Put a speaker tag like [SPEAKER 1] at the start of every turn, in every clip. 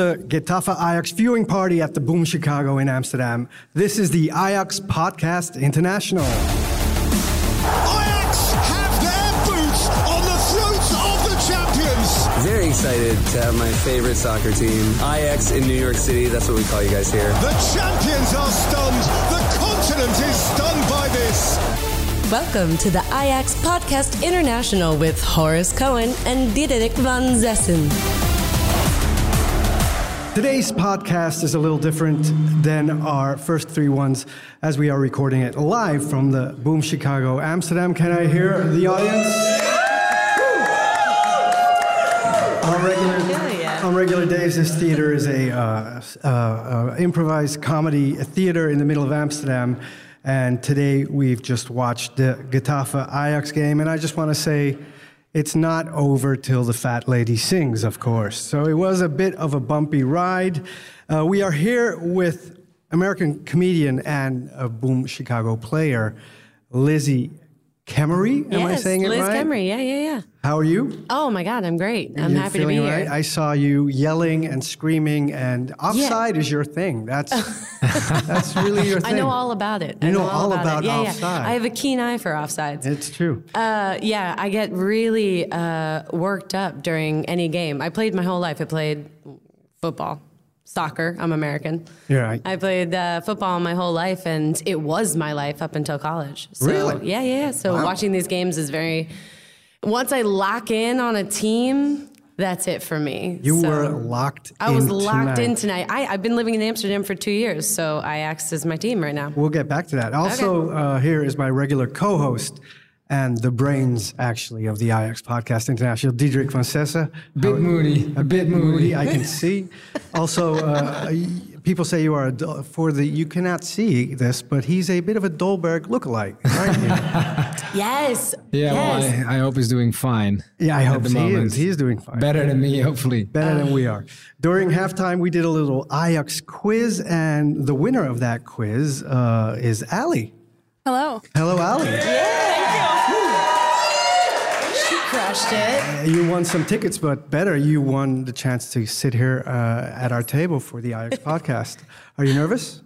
[SPEAKER 1] the Getafe Ajax viewing party at the Boom Chicago in Amsterdam. This is the Ajax Podcast International.
[SPEAKER 2] Ajax have their boots on the throats of the champions.
[SPEAKER 3] Very excited to have my favorite soccer team, Ajax in New York City. That's what we call you guys here.
[SPEAKER 2] The champions are stunned. The continent is stunned by this.
[SPEAKER 4] Welcome to the Ajax Podcast International with Horace Cohen and Diederik van Zessen.
[SPEAKER 1] Today's podcast is a little different than our first three ones as we are recording it live from the Boom Chicago Amsterdam. Can I hear the audience? On regular, on regular days, this theater is a uh, uh, uh, improvised comedy theater in the middle of Amsterdam. And today we've just watched the Getafe Ajax game, and I just want to say it's not over till the fat lady sings, of course. So it was a bit of a bumpy ride. Uh, we are here with American comedian and a Boom Chicago player, Lizzie Kemery. Am I saying it
[SPEAKER 4] Liz
[SPEAKER 1] right?
[SPEAKER 4] Liz Kemery. Yeah, yeah, yeah.
[SPEAKER 1] How are you?
[SPEAKER 4] Oh my God, I'm great. I'm happy to be here.
[SPEAKER 1] right? I saw you yelling and screaming, and offside is your thing. That's that's really your thing.
[SPEAKER 4] I know all about it.
[SPEAKER 1] You
[SPEAKER 4] I
[SPEAKER 1] know all about
[SPEAKER 4] it. yeah,
[SPEAKER 1] offside.
[SPEAKER 4] Yeah. I have a keen eye for offsides.
[SPEAKER 1] It's true.
[SPEAKER 4] Uh, yeah, I get really uh, worked up during any game. I played my whole life. I played football, soccer. I'm American.
[SPEAKER 1] You're right.
[SPEAKER 4] I played uh, football my whole life, and it was my life up until college. So,
[SPEAKER 1] Really?
[SPEAKER 4] Yeah, yeah. yeah. So watching these games is very. Once I lock in on a team, that's it for me.
[SPEAKER 1] You
[SPEAKER 4] So-
[SPEAKER 1] were locked. In.
[SPEAKER 4] I was locked
[SPEAKER 1] tonight.
[SPEAKER 4] in tonight. I, I've been living in Amsterdam for two years, so Ajax is my team right now.
[SPEAKER 1] We'll get back to that. Also, uh, here is my regular co-host and the brains, actually, of the Ajax Podcast International, Diederik van Sesse.
[SPEAKER 5] Bit moody,
[SPEAKER 1] A bit moody, I can see. Also, uh, people say you are a, for the, you cannot see this, but he's a bit of a Dolberg lookalike, aren't you?
[SPEAKER 4] Yes.
[SPEAKER 5] Yeah, well. I, I hope he's doing fine.
[SPEAKER 1] yeah, I hope
[SPEAKER 5] the
[SPEAKER 1] he
[SPEAKER 5] moment.
[SPEAKER 1] is. He is doing fine.
[SPEAKER 5] Better than me, hopefully.
[SPEAKER 1] Better than we are. During halftime, we did a little Ajax quiz, and the winner of that quiz uh, is Ali.
[SPEAKER 6] Hello.
[SPEAKER 1] Hello, Ali.
[SPEAKER 4] she crushed it.
[SPEAKER 1] You won some tickets, but better, you won the chance to sit here uh, at our table for the Ajax podcast. Are you nervous?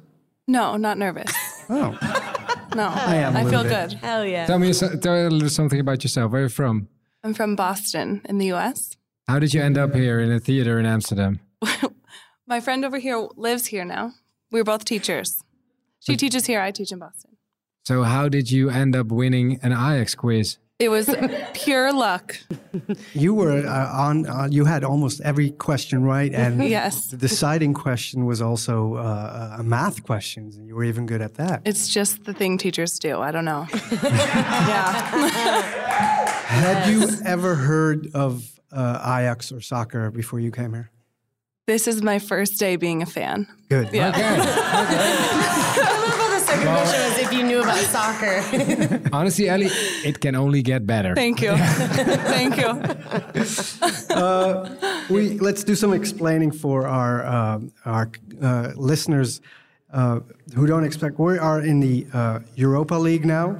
[SPEAKER 6] No, not nervous.
[SPEAKER 1] Oh,
[SPEAKER 6] No, I
[SPEAKER 1] am a
[SPEAKER 6] I feel
[SPEAKER 1] bit.
[SPEAKER 6] good.
[SPEAKER 4] Hell yeah.
[SPEAKER 5] Tell me so- tell a little something about yourself. Where are you from?
[SPEAKER 6] I'm from Boston in the U.S.
[SPEAKER 5] How did you end up here in a theater in Amsterdam?
[SPEAKER 6] My friend over here lives here now. We're both teachers. She teaches here. I teach in Boston.
[SPEAKER 5] So how did you end up winning an Ajax quiz?
[SPEAKER 6] It was pure luck.
[SPEAKER 1] you were uh, on. Uh, you had almost every question right, and
[SPEAKER 6] Yes.
[SPEAKER 1] the deciding question was also uh, a math question. and You were even good at that.
[SPEAKER 6] It's just the thing teachers do. I don't know. yeah.
[SPEAKER 1] Had you ever heard of uh, Ajax or soccer before you came here?
[SPEAKER 6] This is my first day being a fan.
[SPEAKER 1] Good.
[SPEAKER 6] Yeah.
[SPEAKER 4] the second question was if you knew about soccer.
[SPEAKER 5] Honestly, Ellie, it can only get better.
[SPEAKER 6] Thank you. Thank you.
[SPEAKER 1] we let's do some explaining for our um our uh, listeners uh, who don't expect. We are in the uh, Europa League now,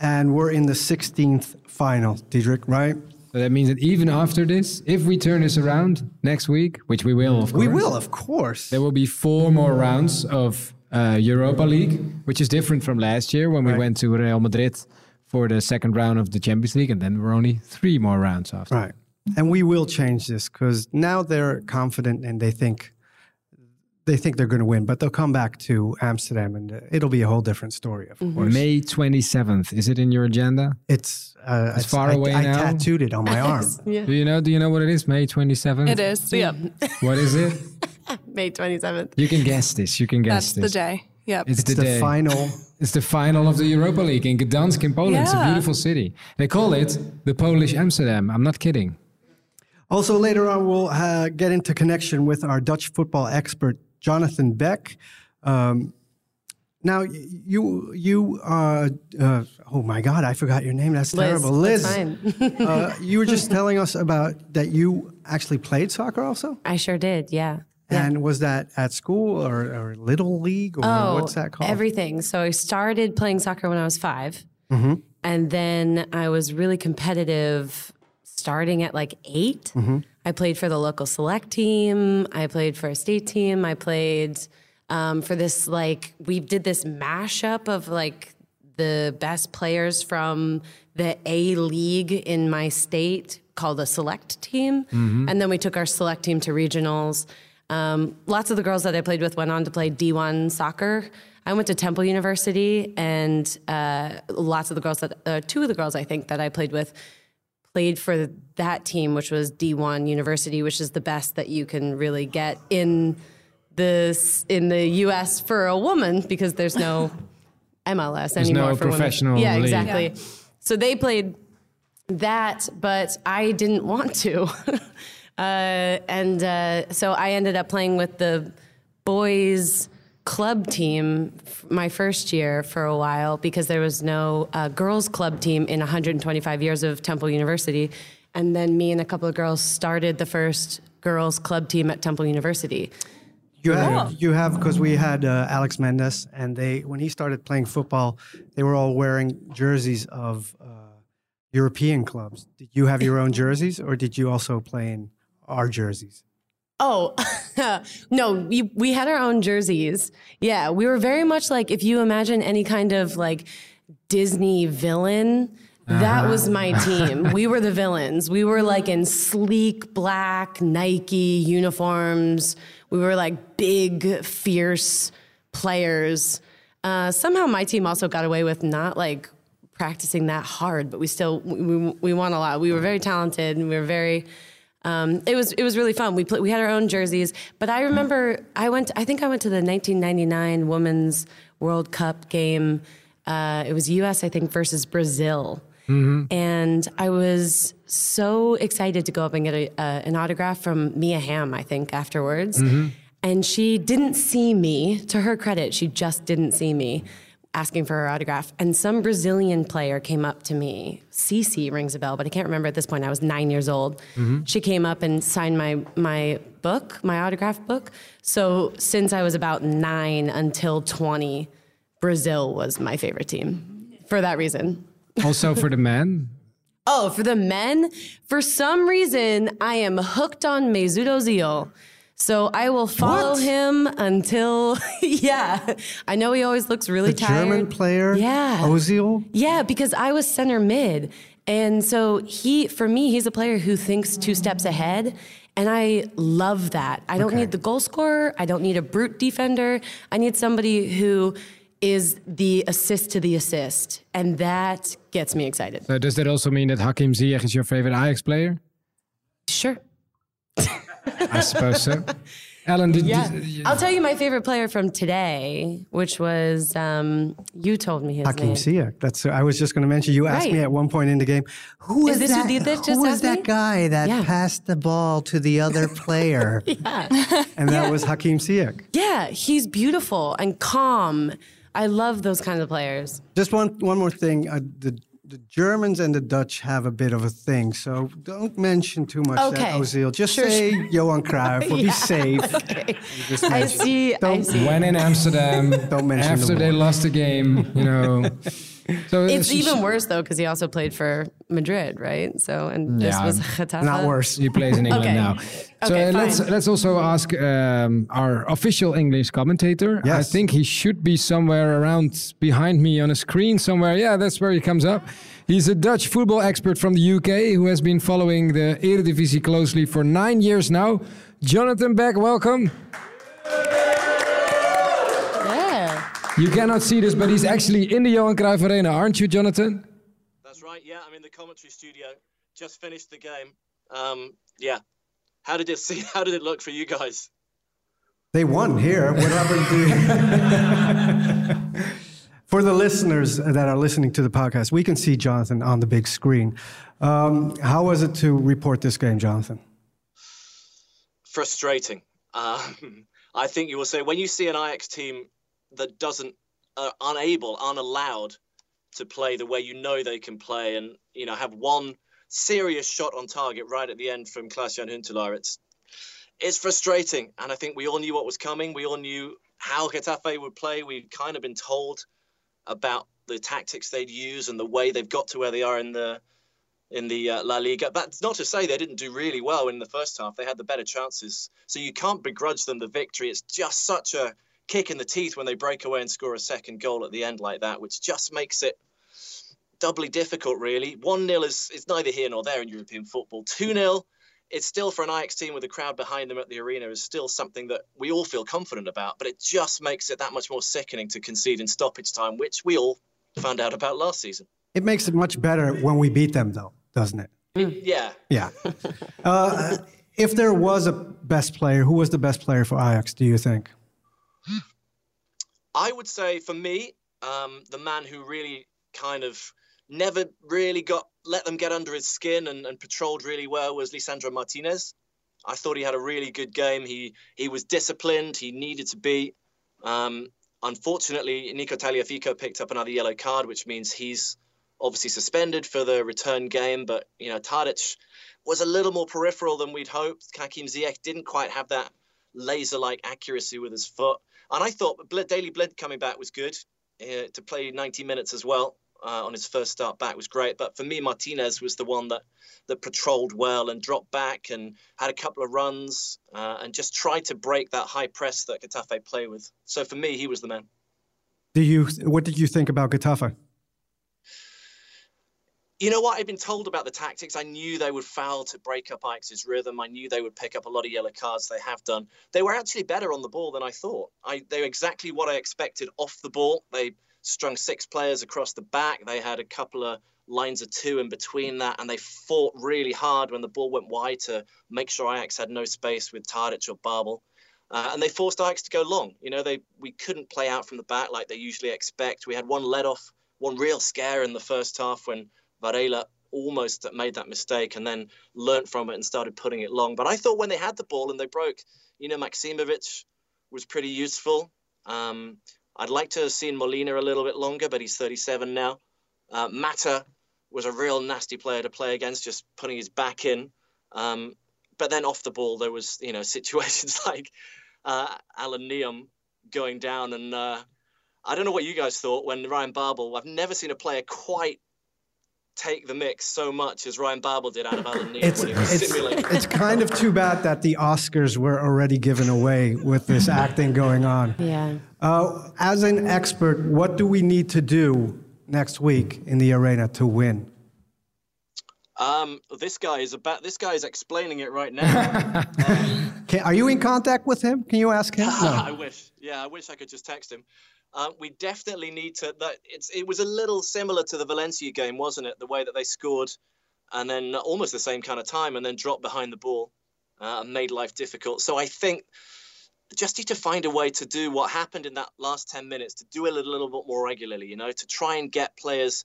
[SPEAKER 1] and we're in the 16th final. Diederik, right?
[SPEAKER 5] So that means that even after this, if we turn this around next week, which we will, of course,
[SPEAKER 1] We will, of course.
[SPEAKER 5] There will be four more rounds of uh, Europa League, which is different from last year when we
[SPEAKER 1] Right.
[SPEAKER 5] went to Real Madrid for the second round of the Champions League, and then we're only three more rounds after.
[SPEAKER 1] Right. And we will change this because now they're confident and they think they think they're going to win, but they'll come back to Amsterdam and uh, it'll be a whole different story. Of course,
[SPEAKER 5] May 27th. Is it in your agenda?
[SPEAKER 1] it's uh,
[SPEAKER 5] It's far
[SPEAKER 1] I,
[SPEAKER 5] away
[SPEAKER 1] I
[SPEAKER 5] now?
[SPEAKER 1] tattooed it on my arm.
[SPEAKER 5] Do you know? Do you know what it is? May 27th.
[SPEAKER 6] It is. Yep.
[SPEAKER 5] What is it?
[SPEAKER 4] May 27th.
[SPEAKER 5] You can guess this. You can guess
[SPEAKER 6] That's the day. Yep.
[SPEAKER 5] It's,
[SPEAKER 1] It's
[SPEAKER 5] the,
[SPEAKER 1] the
[SPEAKER 5] day.
[SPEAKER 1] final.
[SPEAKER 5] It's the final of the Europa League in Gdansk in Poland. It's a beautiful city. They call it the Polish Amsterdam. I'm not kidding.
[SPEAKER 1] Also, later on, we'll uh, get into connection with our Dutch football expert, Jonathan Beck. Um, now, you, you, uh, uh, oh my God, I forgot your name. That's
[SPEAKER 4] Liz,
[SPEAKER 1] terrible. Liz, uh, you were just telling us about that you actually played soccer also?
[SPEAKER 4] I sure did, yeah. Yeah.
[SPEAKER 1] And was that at school or, or Little League or
[SPEAKER 4] Oh,
[SPEAKER 1] what's that called?
[SPEAKER 4] Everything. So I started playing soccer when I was 5
[SPEAKER 1] Mm-hmm.
[SPEAKER 4] And then I was really competitive starting at like 8
[SPEAKER 1] Mm-hmm.
[SPEAKER 4] I played for the local select team. I played for a state team. I played um, for this like we did this mashup of like the best players from the A League in my state called a select team, and then we took our select team to regionals. Um, lots of the girls that I played with went on to play D1 soccer. I went to Temple University, and uh, lots of the girls that uh, two of the girls I think that I played with played for that team, which was D1 University, which is the best that you can really get in this in the U.S. for a woman because there's no MLS
[SPEAKER 5] There's
[SPEAKER 4] anymore
[SPEAKER 5] no
[SPEAKER 4] for
[SPEAKER 5] professional
[SPEAKER 4] women. Yeah,
[SPEAKER 5] league.
[SPEAKER 4] exactly. So they played that, but I didn't want to. uh, and uh, so I ended up playing with the boys club team my first year for a while because there was no uh, girls club team in 125 years of Temple University. And then me and a couple of girls started the first girls club team at Temple University.
[SPEAKER 1] You have, you have, because we had uh, Alex Mendes, and they when he started playing football, they were all wearing jerseys of uh, European clubs. Did you have your own jerseys, or did you also play in our jerseys?
[SPEAKER 4] Oh, no, we, we had our own jerseys. Yeah, we were very much like if you imagine any kind of like Disney villain, that was my team. we were the villains. We were like in sleek black Nike uniforms. We were like big, fierce players. Uh, somehow my team also got away with not like practicing that hard, but we still we, we, we won a lot. We were very talented and we were very um, it was it was really fun. We pl- we had our own jerseys, but I remember I went. I think I went to the 1999 Women's World Cup game. Uh, it was U.S. I think versus Brazil, and I was so excited to go up and get a, uh, an autograph from Mia Hamm. I think afterwards, and she didn't see me. To her credit, she just didn't see me asking for her autograph. And some Brazilian player came up to me. Sissi rings a bell, but I can't remember at this point. I was nine years old. Mm-hmm. She came up and signed my my book, my autograph book. So since I was about nine until twenty, Brazil was my favorite team for that reason.
[SPEAKER 5] Also for the men.
[SPEAKER 4] Oh, for the men, for some reason, I am hooked on Mesut Ozil. So I will follow
[SPEAKER 1] What?
[SPEAKER 4] him until, yeah. I know he always looks really
[SPEAKER 1] The
[SPEAKER 4] tired.
[SPEAKER 1] German player,
[SPEAKER 4] Yeah.
[SPEAKER 1] Oh, Ozil.
[SPEAKER 4] Yeah, because I was center mid. And so he, for me, he's a player who thinks two steps ahead. And I love that. I don't
[SPEAKER 1] Okay.
[SPEAKER 4] need the goal scorer. I don't need a brute defender. I need somebody who is the assist to the assist. And that gets me excited.
[SPEAKER 5] So does that also mean that Hakim Ziyech is your favorite Ajax player?
[SPEAKER 4] Sure.
[SPEAKER 5] I suppose so. Alan, did,
[SPEAKER 4] Yeah.
[SPEAKER 5] did-
[SPEAKER 4] I'll tell you my favorite player from today, which was, um, you told me his
[SPEAKER 1] Hakim
[SPEAKER 4] name.
[SPEAKER 1] Ziyech. That's. I was just going to mention. You asked
[SPEAKER 4] Right.
[SPEAKER 1] me at one point in the game, who
[SPEAKER 4] Is
[SPEAKER 1] is
[SPEAKER 4] this
[SPEAKER 1] that?
[SPEAKER 4] who did this?
[SPEAKER 1] Who is that
[SPEAKER 4] me?
[SPEAKER 1] guy that
[SPEAKER 4] Yeah.
[SPEAKER 1] passed the ball to the other player? yeah, And that was Hakim Ziyech.
[SPEAKER 4] Yeah, he's beautiful and calm. I love those kinds of players.
[SPEAKER 1] Just one one more thing. Uh, the the Germans and the Dutch have a bit of a thing, so don't mention too much
[SPEAKER 4] Okay.
[SPEAKER 1] that Ozil. Just
[SPEAKER 4] Sure,
[SPEAKER 1] say Johan Cruyff or be
[SPEAKER 4] Yeah.
[SPEAKER 1] safe.
[SPEAKER 4] Okay. I see. I
[SPEAKER 1] Don't-
[SPEAKER 4] see.
[SPEAKER 5] when in Amsterdam,
[SPEAKER 1] Don't mention the
[SPEAKER 5] after they
[SPEAKER 1] war.
[SPEAKER 5] lost the game, you know. So
[SPEAKER 4] It's
[SPEAKER 5] she-
[SPEAKER 4] even worse though because he also played for Madrid, right? So and this
[SPEAKER 5] Yeah,
[SPEAKER 4] was Getafe.
[SPEAKER 1] Not worse.
[SPEAKER 5] He plays in England
[SPEAKER 4] Okay.
[SPEAKER 5] now. So
[SPEAKER 4] Okay,
[SPEAKER 5] uh, let's
[SPEAKER 4] fine.
[SPEAKER 5] let's also ask um, our official English commentator.
[SPEAKER 1] Yes.
[SPEAKER 5] I think he should be somewhere around behind me on a screen somewhere. Yeah, that's where he comes up. He's a Dutch football expert from the UK who has been following the Eredivisie closely for nine years now. Jonathan Beck, welcome.
[SPEAKER 4] Yeah.
[SPEAKER 5] You cannot see this, but he's actually in the Johan Cruyff Arena, aren't you, Jonathan?
[SPEAKER 7] That's right. Yeah, I'm in the commentary studio. Just finished the game. Um, yeah. How did it see? How did it look for you guys?
[SPEAKER 1] They won here. What happened to? For the listeners that are listening to the podcast, we can see Jonathan on the big screen. Um, how was it to report this game, Jonathan?
[SPEAKER 7] Frustrating. Um, I think you will say when you see an Ajax team that doesn't, are unable, unallowed to play the way you know they can play, and you know have one serious shot on target right at the end from Klaas-Jan Huntelaar. It's it's frustrating, and I think we all knew what was coming. We all knew how Getafe would play. We'd kind of been told about the tactics they'd use and the way they've got to where they are in the in the uh, La Liga. That's not to say they didn't do really well in the first half. They had the better chances, so you can't begrudge them the victory. It's just such a kick in the teeth when they break away and score a second goal at the end like that, which just makes it doubly difficult, really. 1 0 is, is neither here nor there in European football. 2 0, it's still for an Ajax team with a crowd behind them at the arena, is still something that we all feel confident about, but it just makes it that much more sickening to concede in stoppage time, which we all found out about last season.
[SPEAKER 1] It makes it much better when we beat them, though, doesn't it?
[SPEAKER 7] Yeah.
[SPEAKER 1] Yeah. uh, if there was a best player, who was the best player for Ajax, do you think?
[SPEAKER 7] I would say for me, um, the man who really kind of never really got let them get under his skin and, and patrolled really well was Lisandro Martinez. I thought he had a really good game. He he was disciplined. He needed to be. Um, unfortunately, Nico Tagliafico picked up another yellow card, which means he's obviously suspended for the return game. But you know, Tadic was a little more peripheral than we'd hoped. Hakim Ziyech didn't quite have that laser-like accuracy with his foot. And I thought Daley Blind coming back was good uh, to play 90 minutes as well uh, on his first start back was great. But for me, Martinez was the one that that patrolled well and dropped back and had a couple of runs uh, and just tried to break that high press that Getafe play with. So for me, he was the man.
[SPEAKER 1] Do you? What did you think about Getafe?
[SPEAKER 7] You know what? I've been told about the tactics. I knew they would foul to break up Ajax's rhythm. I knew they would pick up a lot of yellow cards. They have done. They were actually better on the ball than I thought. I, they were exactly what I expected off the ball. They strung six players across the back. They had a couple of lines of two in between that, and they fought really hard when the ball went wide to make sure Ajax had no space with Tadic or Babel. Uh, and they forced Ajax to go long. You know, they we couldn't play out from the back like they usually expect. We had one let off, one real scare in the first half when Varela almost made that mistake and then learnt from it and started putting it long. But I thought when they had the ball and they broke, you know, Maksimovic was pretty useful. Um, I'd like to have seen Molina a little bit longer, but he's 37 now. Uh, Mata was a real nasty player to play against, just putting his back in. Um, but then off the ball, there was, you know, situations like uh, Allan Nyom going down. And uh, I don't know what you guys thought when Ryan Babel, I've never seen a player quite take the mix so much as Ryan Babel did out of Allan Nyom
[SPEAKER 1] it's, it's, it's, kind of too bad that the Oscars were already given away with this acting going on.
[SPEAKER 4] Yeah.
[SPEAKER 1] Uh, as an expert, what do we need to do next week in the arena to win?
[SPEAKER 7] Um, this guy is about. This guy is explaining it right now.
[SPEAKER 1] um, Can, are you in contact with him? Can you ask him?
[SPEAKER 7] No. I wish. Yeah, I wish I could just text him. Uh, we definitely need to. That it's it was a little similar to the Valencia game, wasn't it? The way that they scored, and then almost the same kind of time, and then dropped behind the ball uh, and made life difficult. So I think just need to find a way to do what happened in that last ten minutes to do it a little, bit more regularly. You know, to try and get players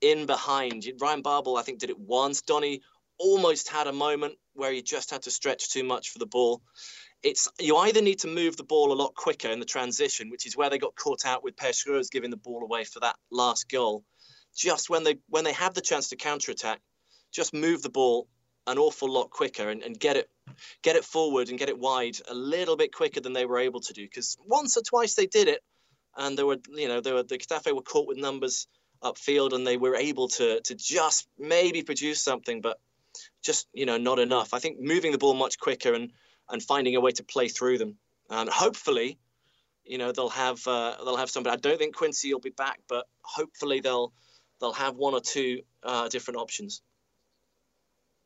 [SPEAKER 7] in behind. Ryan Babel, I think, did it once. Donny almost had a moment where he just had to stretch too much for the ball it's you either need to move the ball a lot quicker in the transition, which is where they got caught out with Per giving the ball away for that last goal. Just when they when they have the chance to counter attack, just move the ball an awful lot quicker and, and get it get it forward and get it wide a little bit quicker than they were able to do. Because once or twice they did it, and there were you know there were the Getafe were caught with numbers upfield and they were able to to just maybe produce something, but just you know not enough. I think moving the ball much quicker and and finding a way to play through them. And hopefully, you know, they'll have uh, they'll have somebody. I don't think Quincy will be back, but hopefully they'll they'll have one or two uh, different options.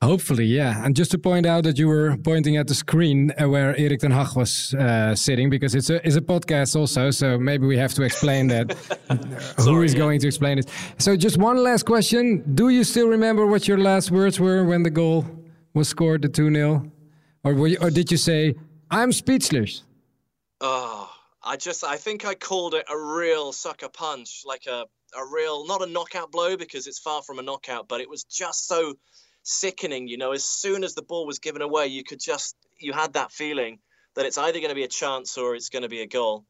[SPEAKER 5] Hopefully, yeah. And just to point out that you were pointing at the screen uh, where Erik ten Hag was uh, sitting, because it's a it's a podcast also, so maybe we have to explain that. Sorry, Who is yeah. going to explain it? So, just one last question: Do you still remember what your last words were when the goal was scored, the two 0 or were you, or did you say I'm speechless?
[SPEAKER 7] Oh, I just I think I called it a real sucker punch, like a a real not a knockout blow because it's far from a knockout, but it was just so sickening. You know, as soon as the ball was given away, you could just you had that feeling that it's either going to be a chance or it's going to be a goal.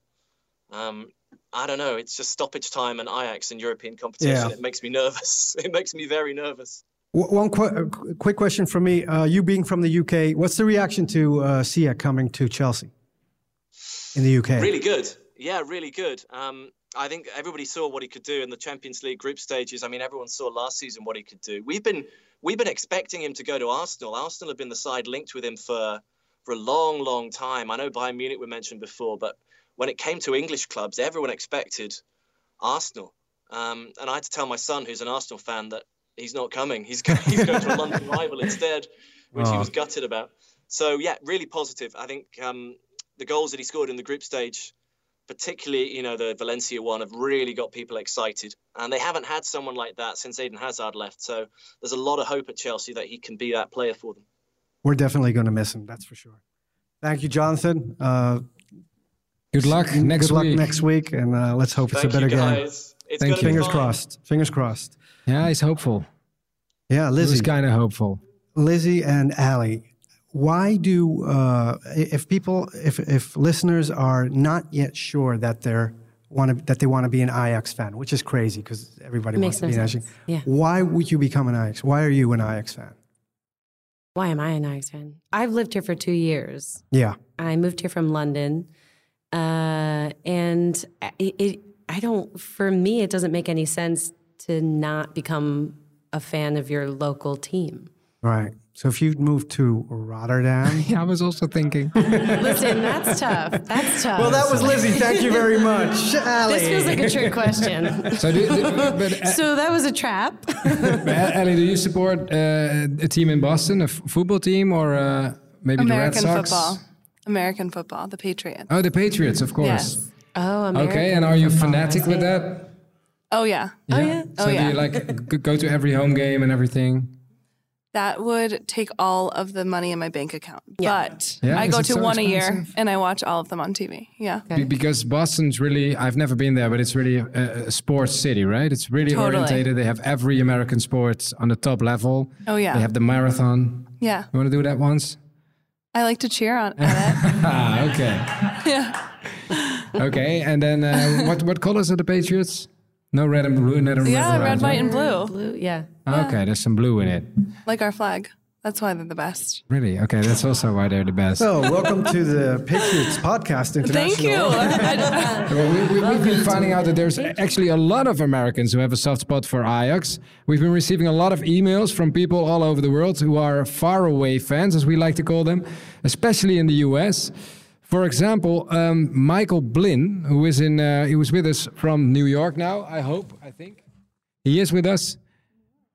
[SPEAKER 7] Um, I don't know. It's just stoppage time and Ajax in European competition. Yeah. It makes me nervous. It makes me very nervous.
[SPEAKER 1] One qu uh, quick question from me. Uh, you being from the UK, what's the reaction to uh, Ziyech coming to Chelsea in the UK?
[SPEAKER 7] Really good. Yeah, really good. Um, I think everybody saw what he could do in the Champions League group stages. I mean, everyone saw last season what he could do. We've been we've been expecting him to go to Arsenal. Arsenal have been the side linked with him for for a long, long time. I know Bayern Munich were mentioned before, but when it came to English clubs, everyone expected Arsenal. Um, and I had to tell my son, who's an Arsenal fan, that he's not coming. He's going, he's going to a London rival instead, which oh. he was gutted about. So yeah, really positive. I think um, the goals that he scored in the group stage, particularly you know the Valencia one, have really got people excited, and they haven't had someone like that since Eden Hazard left. So there's a lot of hope at Chelsea that he can be that player for them.
[SPEAKER 1] We're definitely going to miss him. That's for sure. Thank you, Jonathan. Uh,
[SPEAKER 5] good luck next
[SPEAKER 1] good
[SPEAKER 5] week.
[SPEAKER 1] luck next week, and uh, let's hope
[SPEAKER 7] Thank
[SPEAKER 1] it's a better
[SPEAKER 7] game.
[SPEAKER 1] Thank you. Fingers crossed. Fingers crossed.
[SPEAKER 5] Yeah, he's hopeful.
[SPEAKER 1] Yeah, Lizzie.
[SPEAKER 5] He's kind of hopeful.
[SPEAKER 1] Lizzie and Ali, why do uh, if people if if listeners are not yet sure that they're want to that they want to be an Ajax fan, which is crazy because everybody wants to be an Ajax.
[SPEAKER 4] Yeah.
[SPEAKER 1] Why would you become an Ajax? Why are you an Ajax fan?
[SPEAKER 4] Why am I an Ajax fan? I've lived here for two years.
[SPEAKER 1] Yeah.
[SPEAKER 4] I moved here from London, uh, and it, it I don't. For me, it doesn't make any sense to not become a fan of your local team.
[SPEAKER 1] Right. So if you moved to Rotterdam,
[SPEAKER 5] yeah, I was also thinking.
[SPEAKER 4] Listen, that's tough. That's tough.
[SPEAKER 1] Well, that was Lizzie. Thank you very much, Ali.
[SPEAKER 4] This feels like a trick question.
[SPEAKER 5] so, do, do, but, uh,
[SPEAKER 4] so that was a trap.
[SPEAKER 5] Ali, do you support uh, a team in Boston, a football team, or uh, maybe
[SPEAKER 6] American
[SPEAKER 5] the Red
[SPEAKER 6] Sox? football? American football, the Patriots.
[SPEAKER 5] Oh, the Patriots, of course.
[SPEAKER 6] Yes.
[SPEAKER 4] Oh, American
[SPEAKER 5] okay. And are you fanatic with that?
[SPEAKER 6] Oh yeah.
[SPEAKER 4] yeah. Oh yeah.
[SPEAKER 6] So
[SPEAKER 4] oh, yeah.
[SPEAKER 5] do you like go to every home game and everything?
[SPEAKER 6] That would take all of the money in my bank account.
[SPEAKER 4] Yeah.
[SPEAKER 6] But
[SPEAKER 5] Yeah,
[SPEAKER 6] I go to
[SPEAKER 5] so
[SPEAKER 6] one a year and I watch all of them on TV. Yeah.
[SPEAKER 5] Be- because Boston's really, I've never been there, but it's really a, a sports city, right? It's really
[SPEAKER 6] Totally.
[SPEAKER 5] orientated. They have every American sports on the top level.
[SPEAKER 6] Oh yeah.
[SPEAKER 5] They have the marathon.
[SPEAKER 6] yeah.
[SPEAKER 5] You want to do that once?
[SPEAKER 6] I like to cheer on at it.
[SPEAKER 5] Ah, okay.
[SPEAKER 6] yeah.
[SPEAKER 5] Okay, and then uh, what what colors are the Patriots? No red and blue, not a
[SPEAKER 6] Yeah,
[SPEAKER 5] red,
[SPEAKER 6] red, white, and blue.
[SPEAKER 4] Blue, yeah.
[SPEAKER 5] Okay, there's some blue in it.
[SPEAKER 6] Like our flag. That's why they're the best.
[SPEAKER 5] Really? Okay, that's also why they're the best.
[SPEAKER 1] So, welcome to the Patriots Podcast International.
[SPEAKER 6] Thank you.
[SPEAKER 5] Well, we, we, we've been finding out that there's actually a lot of Americans who have a soft spot for Ajax. We've been receiving a lot of emails from people all over the world who are far away fans, as we like to call them, especially in the US. For example, um, Michael Blinn, who is in, uh, he was with us from New York now. I hope, I think he is with us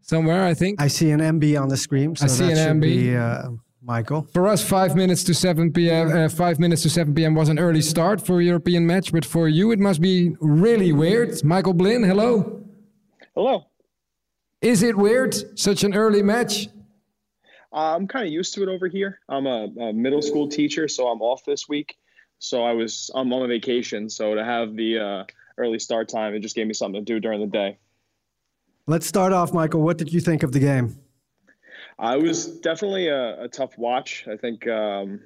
[SPEAKER 5] somewhere. I think.
[SPEAKER 1] I see an MB on the screen. So
[SPEAKER 5] I see
[SPEAKER 1] that
[SPEAKER 5] an MB.
[SPEAKER 1] Be, uh, Michael.
[SPEAKER 5] For us, five minutes to seven p.m. Uh, five minutes to seven p.m. was an early start for a European match, but for you, it must be really weird. Michael Blinn, hello.
[SPEAKER 8] Hello.
[SPEAKER 5] Is it weird? Such an early match?
[SPEAKER 8] Uh, I'm kind of used to it over here. I'm a, a middle school teacher, so I'm off this week. So I was I'm on a vacation. So to have the uh, early start time, it just gave me something to do during the day.
[SPEAKER 1] Let's start off, Michael. What did you think of the game?
[SPEAKER 8] Uh, it was definitely a, a tough watch. I think um,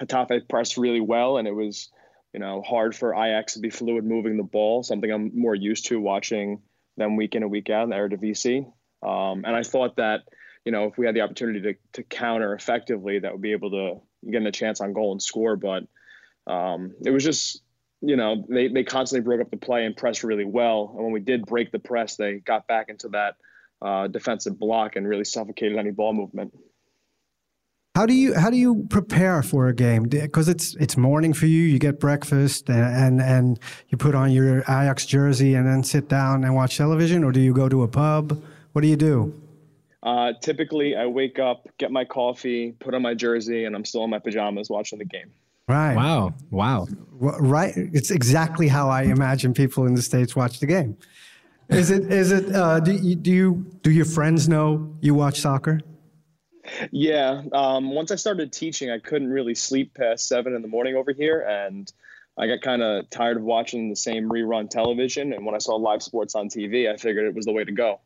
[SPEAKER 8] Getafe pressed really well, and it was you know hard for Ajax to be fluid moving the ball. Something I'm more used to watching them week in and week out in the Eredivisie. Um, and I thought that you know if we had the opportunity to to counter effectively, that would be able to get a chance on goal and score. But um, it was just you know they they constantly broke up the play and pressed really well. And when we did break the press, they got back into that uh, defensive block and really suffocated any ball movement.
[SPEAKER 1] How do you how do you prepare for a game? Because it's it's morning for you. You get breakfast and, and and you put on your Ajax jersey and then sit down and watch television, or do you go to a pub? What do you do?
[SPEAKER 8] Uh, typically, I wake up, get my coffee, put on my jersey, and I'm still in my pajamas watching the game.
[SPEAKER 1] Right.
[SPEAKER 5] Wow. Wow.
[SPEAKER 1] Right. It's exactly how I imagine people in the states watch the game. Is it? Is it? Uh, do you do you do your friends know you watch soccer?
[SPEAKER 8] Yeah. Um, once I started teaching, I couldn't really sleep past seven in the morning over here, and I got kind of tired of watching the same rerun television. And when I saw live sports on TV, I figured it was the way to go.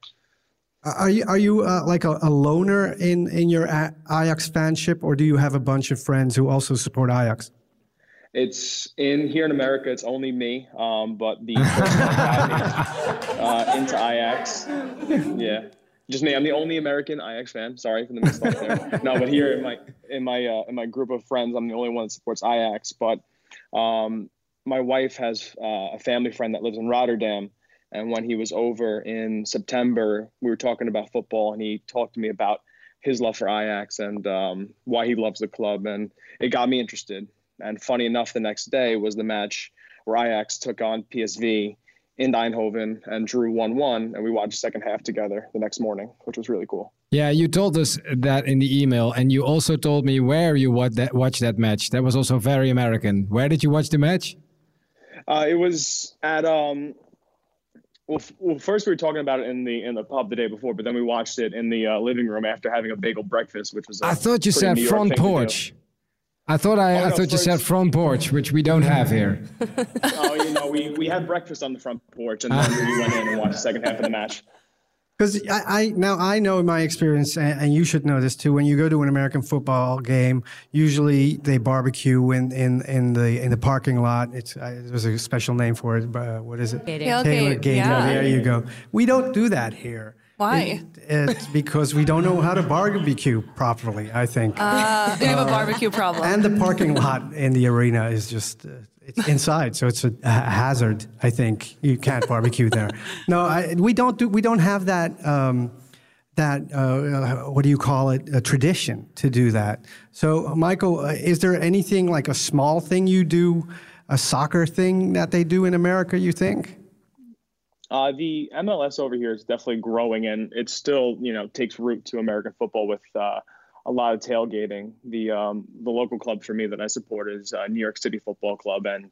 [SPEAKER 1] Are you are you uh, like a, a loner in in your A- Ajax fanship, or do you have a bunch of friends who also support Ajax?
[SPEAKER 8] It's in here in America. It's only me, um, but the person that got me, uh, into Ajax, yeah, just me. I'm the only American Ajax fan. Sorry for the up there. No, but here in my in my uh, in my group of friends, I'm the only one that supports Ajax. But um, my wife has uh, a family friend that lives in Rotterdam, and when he was over in September, we were talking about football, and he talked to me about his love for Ajax and um, why he loves the club, and it got me interested. And funny enough, the next day was the match where Ajax took on PSV in Eindhoven and drew 1 1. And we watched the second half together the next morning, which was really cool.
[SPEAKER 5] Yeah, you told us that in the email, and you also told me where you watched that, watched that match. That was also very American. Where did you watch the match?
[SPEAKER 8] Uh, it was at um, well, f- well, first we were talking about it in the in the pub the day before, but then we watched it in the uh, living room after having a bagel breakfast, which was. I
[SPEAKER 5] thought you said front porch. I thought I, oh, I no, thought you said front porch, which we don't have here.
[SPEAKER 8] oh, you know, we, we had breakfast on the front porch, and then we went in and watched the second half of the match.
[SPEAKER 1] Because I, I, now I know in my experience, and, and, you should know this too. When you go to an American football game, usually they barbecue in, in, in the in the parking lot. It's uh, there's a special name for it. Uh, what is it?
[SPEAKER 6] Tailgate. Tailgate.
[SPEAKER 1] Yeah. There you go. We don't do that here.
[SPEAKER 6] Why?
[SPEAKER 1] It, it's because we don't know how to barbecue properly. I think.
[SPEAKER 6] Uh, we have a barbecue problem.
[SPEAKER 1] And the parking lot in the arena is just. Uh, it's inside, so it's a, a, hazard. I think you can't barbecue there. No, I, we don't do. We don't have that. Um, that uh, what do you call it? A tradition to do that. So, Michael, uh, is there anything like a small thing you do, a soccer thing that they do in America? You think?
[SPEAKER 8] Uh, the MLS over here is definitely growing, and it still, you know, takes root to American football with uh, a lot of tailgating. The um, the local club for me that I support is uh, New York City Football Club, and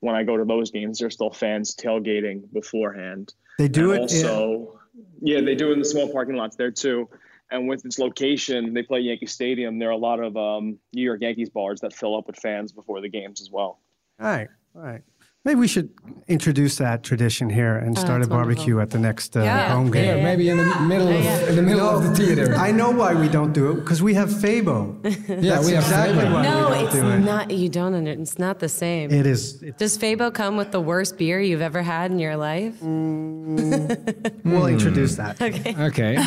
[SPEAKER 8] when I go to those games, there's still fans tailgating beforehand.
[SPEAKER 1] They do
[SPEAKER 8] and
[SPEAKER 1] it
[SPEAKER 8] also. Yeah. yeah, they do it in the small parking lots there too. And with its location, they play Yankee Stadium. There are a lot of um, New York Yankees bars that fill up with fans before the games as well.
[SPEAKER 1] All right, all right. Maybe we should introduce that tradition here and oh, start a barbecue wonderful. at the next uh, yeah. home game.
[SPEAKER 5] Yeah, maybe in the middle of in the middle no, of the theater.
[SPEAKER 1] I know why we don't do it because we have Febo.
[SPEAKER 5] yeah,
[SPEAKER 1] That's
[SPEAKER 5] we have
[SPEAKER 1] exactly
[SPEAKER 5] Febo.
[SPEAKER 1] why
[SPEAKER 4] no,
[SPEAKER 1] we don't
[SPEAKER 4] it's
[SPEAKER 1] do it.
[SPEAKER 4] not. You don't. Under, it's not the same.
[SPEAKER 1] It is.
[SPEAKER 4] Does Febo come with the worst beer you've ever had in your life?
[SPEAKER 1] Mm, we'll introduce that.
[SPEAKER 4] Okay.
[SPEAKER 5] Okay.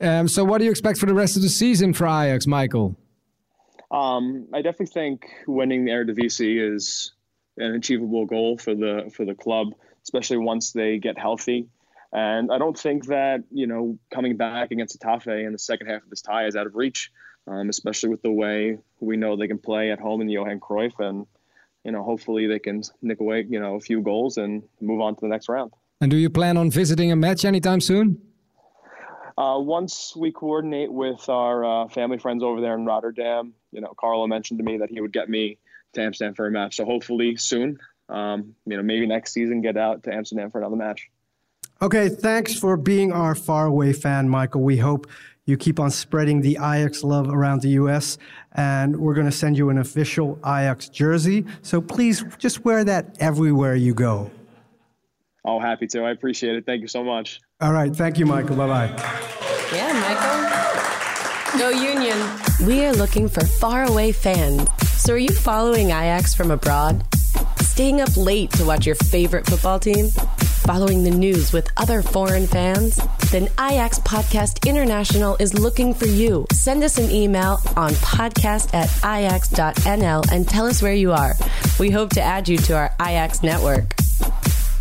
[SPEAKER 5] um, so, what do you expect for the rest of the season for Ajax, Michael?
[SPEAKER 8] Um, I definitely think winning the Eredivisie is an achievable goal for the for the club, especially once they get healthy. And I don't think that you know coming back against Getafe in the second half of this tie is out of reach, um, especially with the way we know they can play at home in the Johan Cruyff, and you know hopefully they can nick away you know a few goals and move on to the next round.
[SPEAKER 5] And do you plan on visiting a match anytime soon?
[SPEAKER 8] Uh, once we coordinate with our uh, family friends over there in Rotterdam, you know, Carlo mentioned to me that he would get me to Amsterdam for a match. So hopefully soon, um, you know, maybe next season, get out to Amsterdam for another match.
[SPEAKER 1] Okay, thanks for being our faraway fan, Michael. We hope you keep on spreading the Ajax love around the U.S. And we're going to send you an official Ajax jersey. So please just wear that everywhere you go.
[SPEAKER 8] Oh, happy to. I appreciate it. Thank you so much.
[SPEAKER 1] All right. Thank you, Michael. Bye bye.
[SPEAKER 4] Yeah, Michael. Go Union.
[SPEAKER 9] We are looking for faraway fans so, are you following Ajax from abroad? Staying up late to watch your favorite football team? Following the news with other foreign fans? Then Ajax Podcast International is looking for you. Send us an email on podcast at ajax.nl and tell us where you are. We hope to add you to our Ajax network.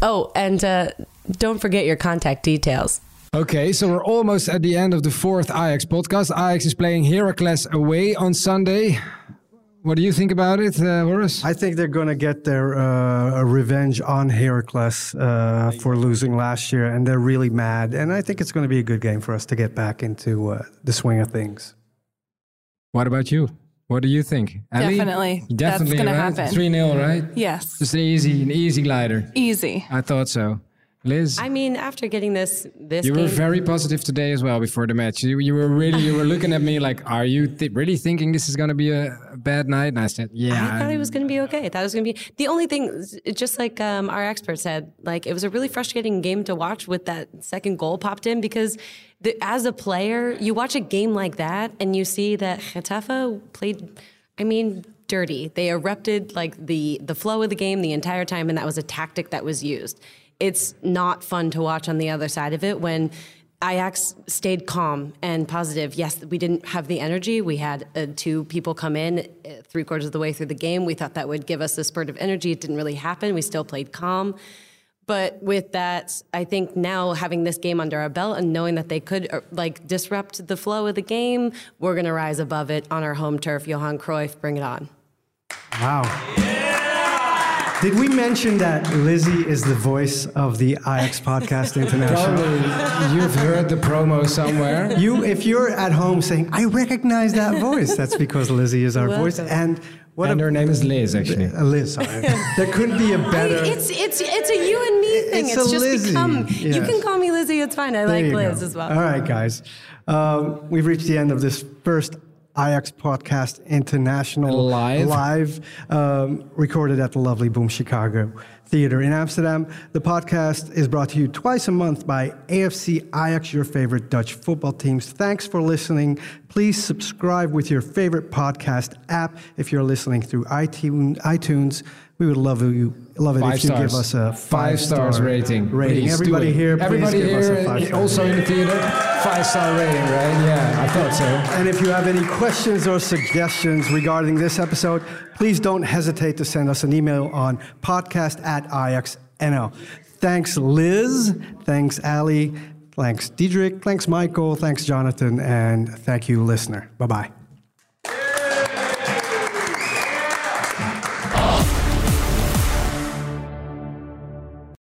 [SPEAKER 9] Oh, and uh, don't forget your contact details.
[SPEAKER 5] Okay, so we're almost at the end of the fourth Ajax podcast. Ajax is playing Heracles away on Sunday. What do you think about it, uh, Horace?
[SPEAKER 1] I think they're going to get their uh, revenge on Heracles uh, for losing last year, and they're really mad. And I think it's going to be a good game for us to get back into uh, the swing of things.
[SPEAKER 5] What about you? What do you think?
[SPEAKER 6] Ellie? Definitely. Definitely. That's going
[SPEAKER 5] right?
[SPEAKER 6] to happen.
[SPEAKER 5] 3 0, right?
[SPEAKER 6] Yes.
[SPEAKER 5] Just an easy, an easy glider.
[SPEAKER 6] Easy.
[SPEAKER 5] I thought so. Liz,
[SPEAKER 4] I mean, after getting this, this
[SPEAKER 5] you
[SPEAKER 4] game,
[SPEAKER 5] were very positive today as well before the match. You, you were really, you were looking at me like, "Are you th- really thinking this is going to be a, a, bad night?" And I said, "Yeah."
[SPEAKER 4] I thought it was going to be okay. I thought it was going to be the only thing. Just like um, our expert said, like it was a really frustrating game to watch with that second goal popped in because the, as a player, you watch a game like that and you see that Getafe played. I mean, dirty. They erupted like the the flow of the game the entire time, and that was a tactic that was used it's not fun to watch on the other side of it when Ajax stayed calm and positive. Yes, we didn't have the energy. We had uh, two people come in uh, three quarters of the way through the game. We thought that would give us a spurt of energy. It didn't really happen. We still played calm. But with that, I think now having this game under our belt and knowing that they could uh, like disrupt the flow of the game, we're going to rise above it on our home turf. Johan Cruyff, bring it on.
[SPEAKER 1] Wow. Did we mention that Lizzie is the voice of the Ajax Podcast International?
[SPEAKER 5] Probably you've heard the promo somewhere.
[SPEAKER 1] You, if you're at home saying, "I recognize that voice," that's because Lizzie is our
[SPEAKER 4] Welcome.
[SPEAKER 1] voice. And what
[SPEAKER 5] and
[SPEAKER 1] a,
[SPEAKER 5] her name is Liz, actually.
[SPEAKER 1] uh, Liz, sorry. there couldn't be a better.
[SPEAKER 4] I, it's it's it's a you and me thing.
[SPEAKER 1] It's
[SPEAKER 4] It's,
[SPEAKER 1] a
[SPEAKER 4] just
[SPEAKER 1] Lizzie,
[SPEAKER 4] become.
[SPEAKER 1] yes.
[SPEAKER 4] You can call me Lizzie. It's fine. I
[SPEAKER 1] There
[SPEAKER 4] like Liz
[SPEAKER 1] go.
[SPEAKER 4] as well.
[SPEAKER 1] All right, guys. Um, we've reached the end of this first Ajax Podcast International
[SPEAKER 5] Live.
[SPEAKER 1] live um, recorded at the lovely Boom Chicago Theater in Amsterdam. The podcast is brought to you twice a month by AFC Ajax, your favorite Dutch football teams. Thanks for listening. Please subscribe with your favorite podcast app. If you're listening through iTunes, iTunes we would love you love it
[SPEAKER 5] Five
[SPEAKER 1] if you
[SPEAKER 5] stars.
[SPEAKER 1] give us a
[SPEAKER 5] five stars
[SPEAKER 1] five-star
[SPEAKER 5] rating.
[SPEAKER 1] Rating.
[SPEAKER 5] Please
[SPEAKER 1] Everybody here, please
[SPEAKER 5] Everybody
[SPEAKER 1] give us a
[SPEAKER 5] here, also in the theater, five star rating, right? Yeah, I thought so.
[SPEAKER 1] And if you have any questions or suggestions regarding this episode, please don't hesitate to send us an email on podcast at ajax.nl. Thanks, Liz. Thanks, Ali. Thanks, Diederik. Thanks, Michael. Thanks, Jonathan. And thank you, listener. Bye bye.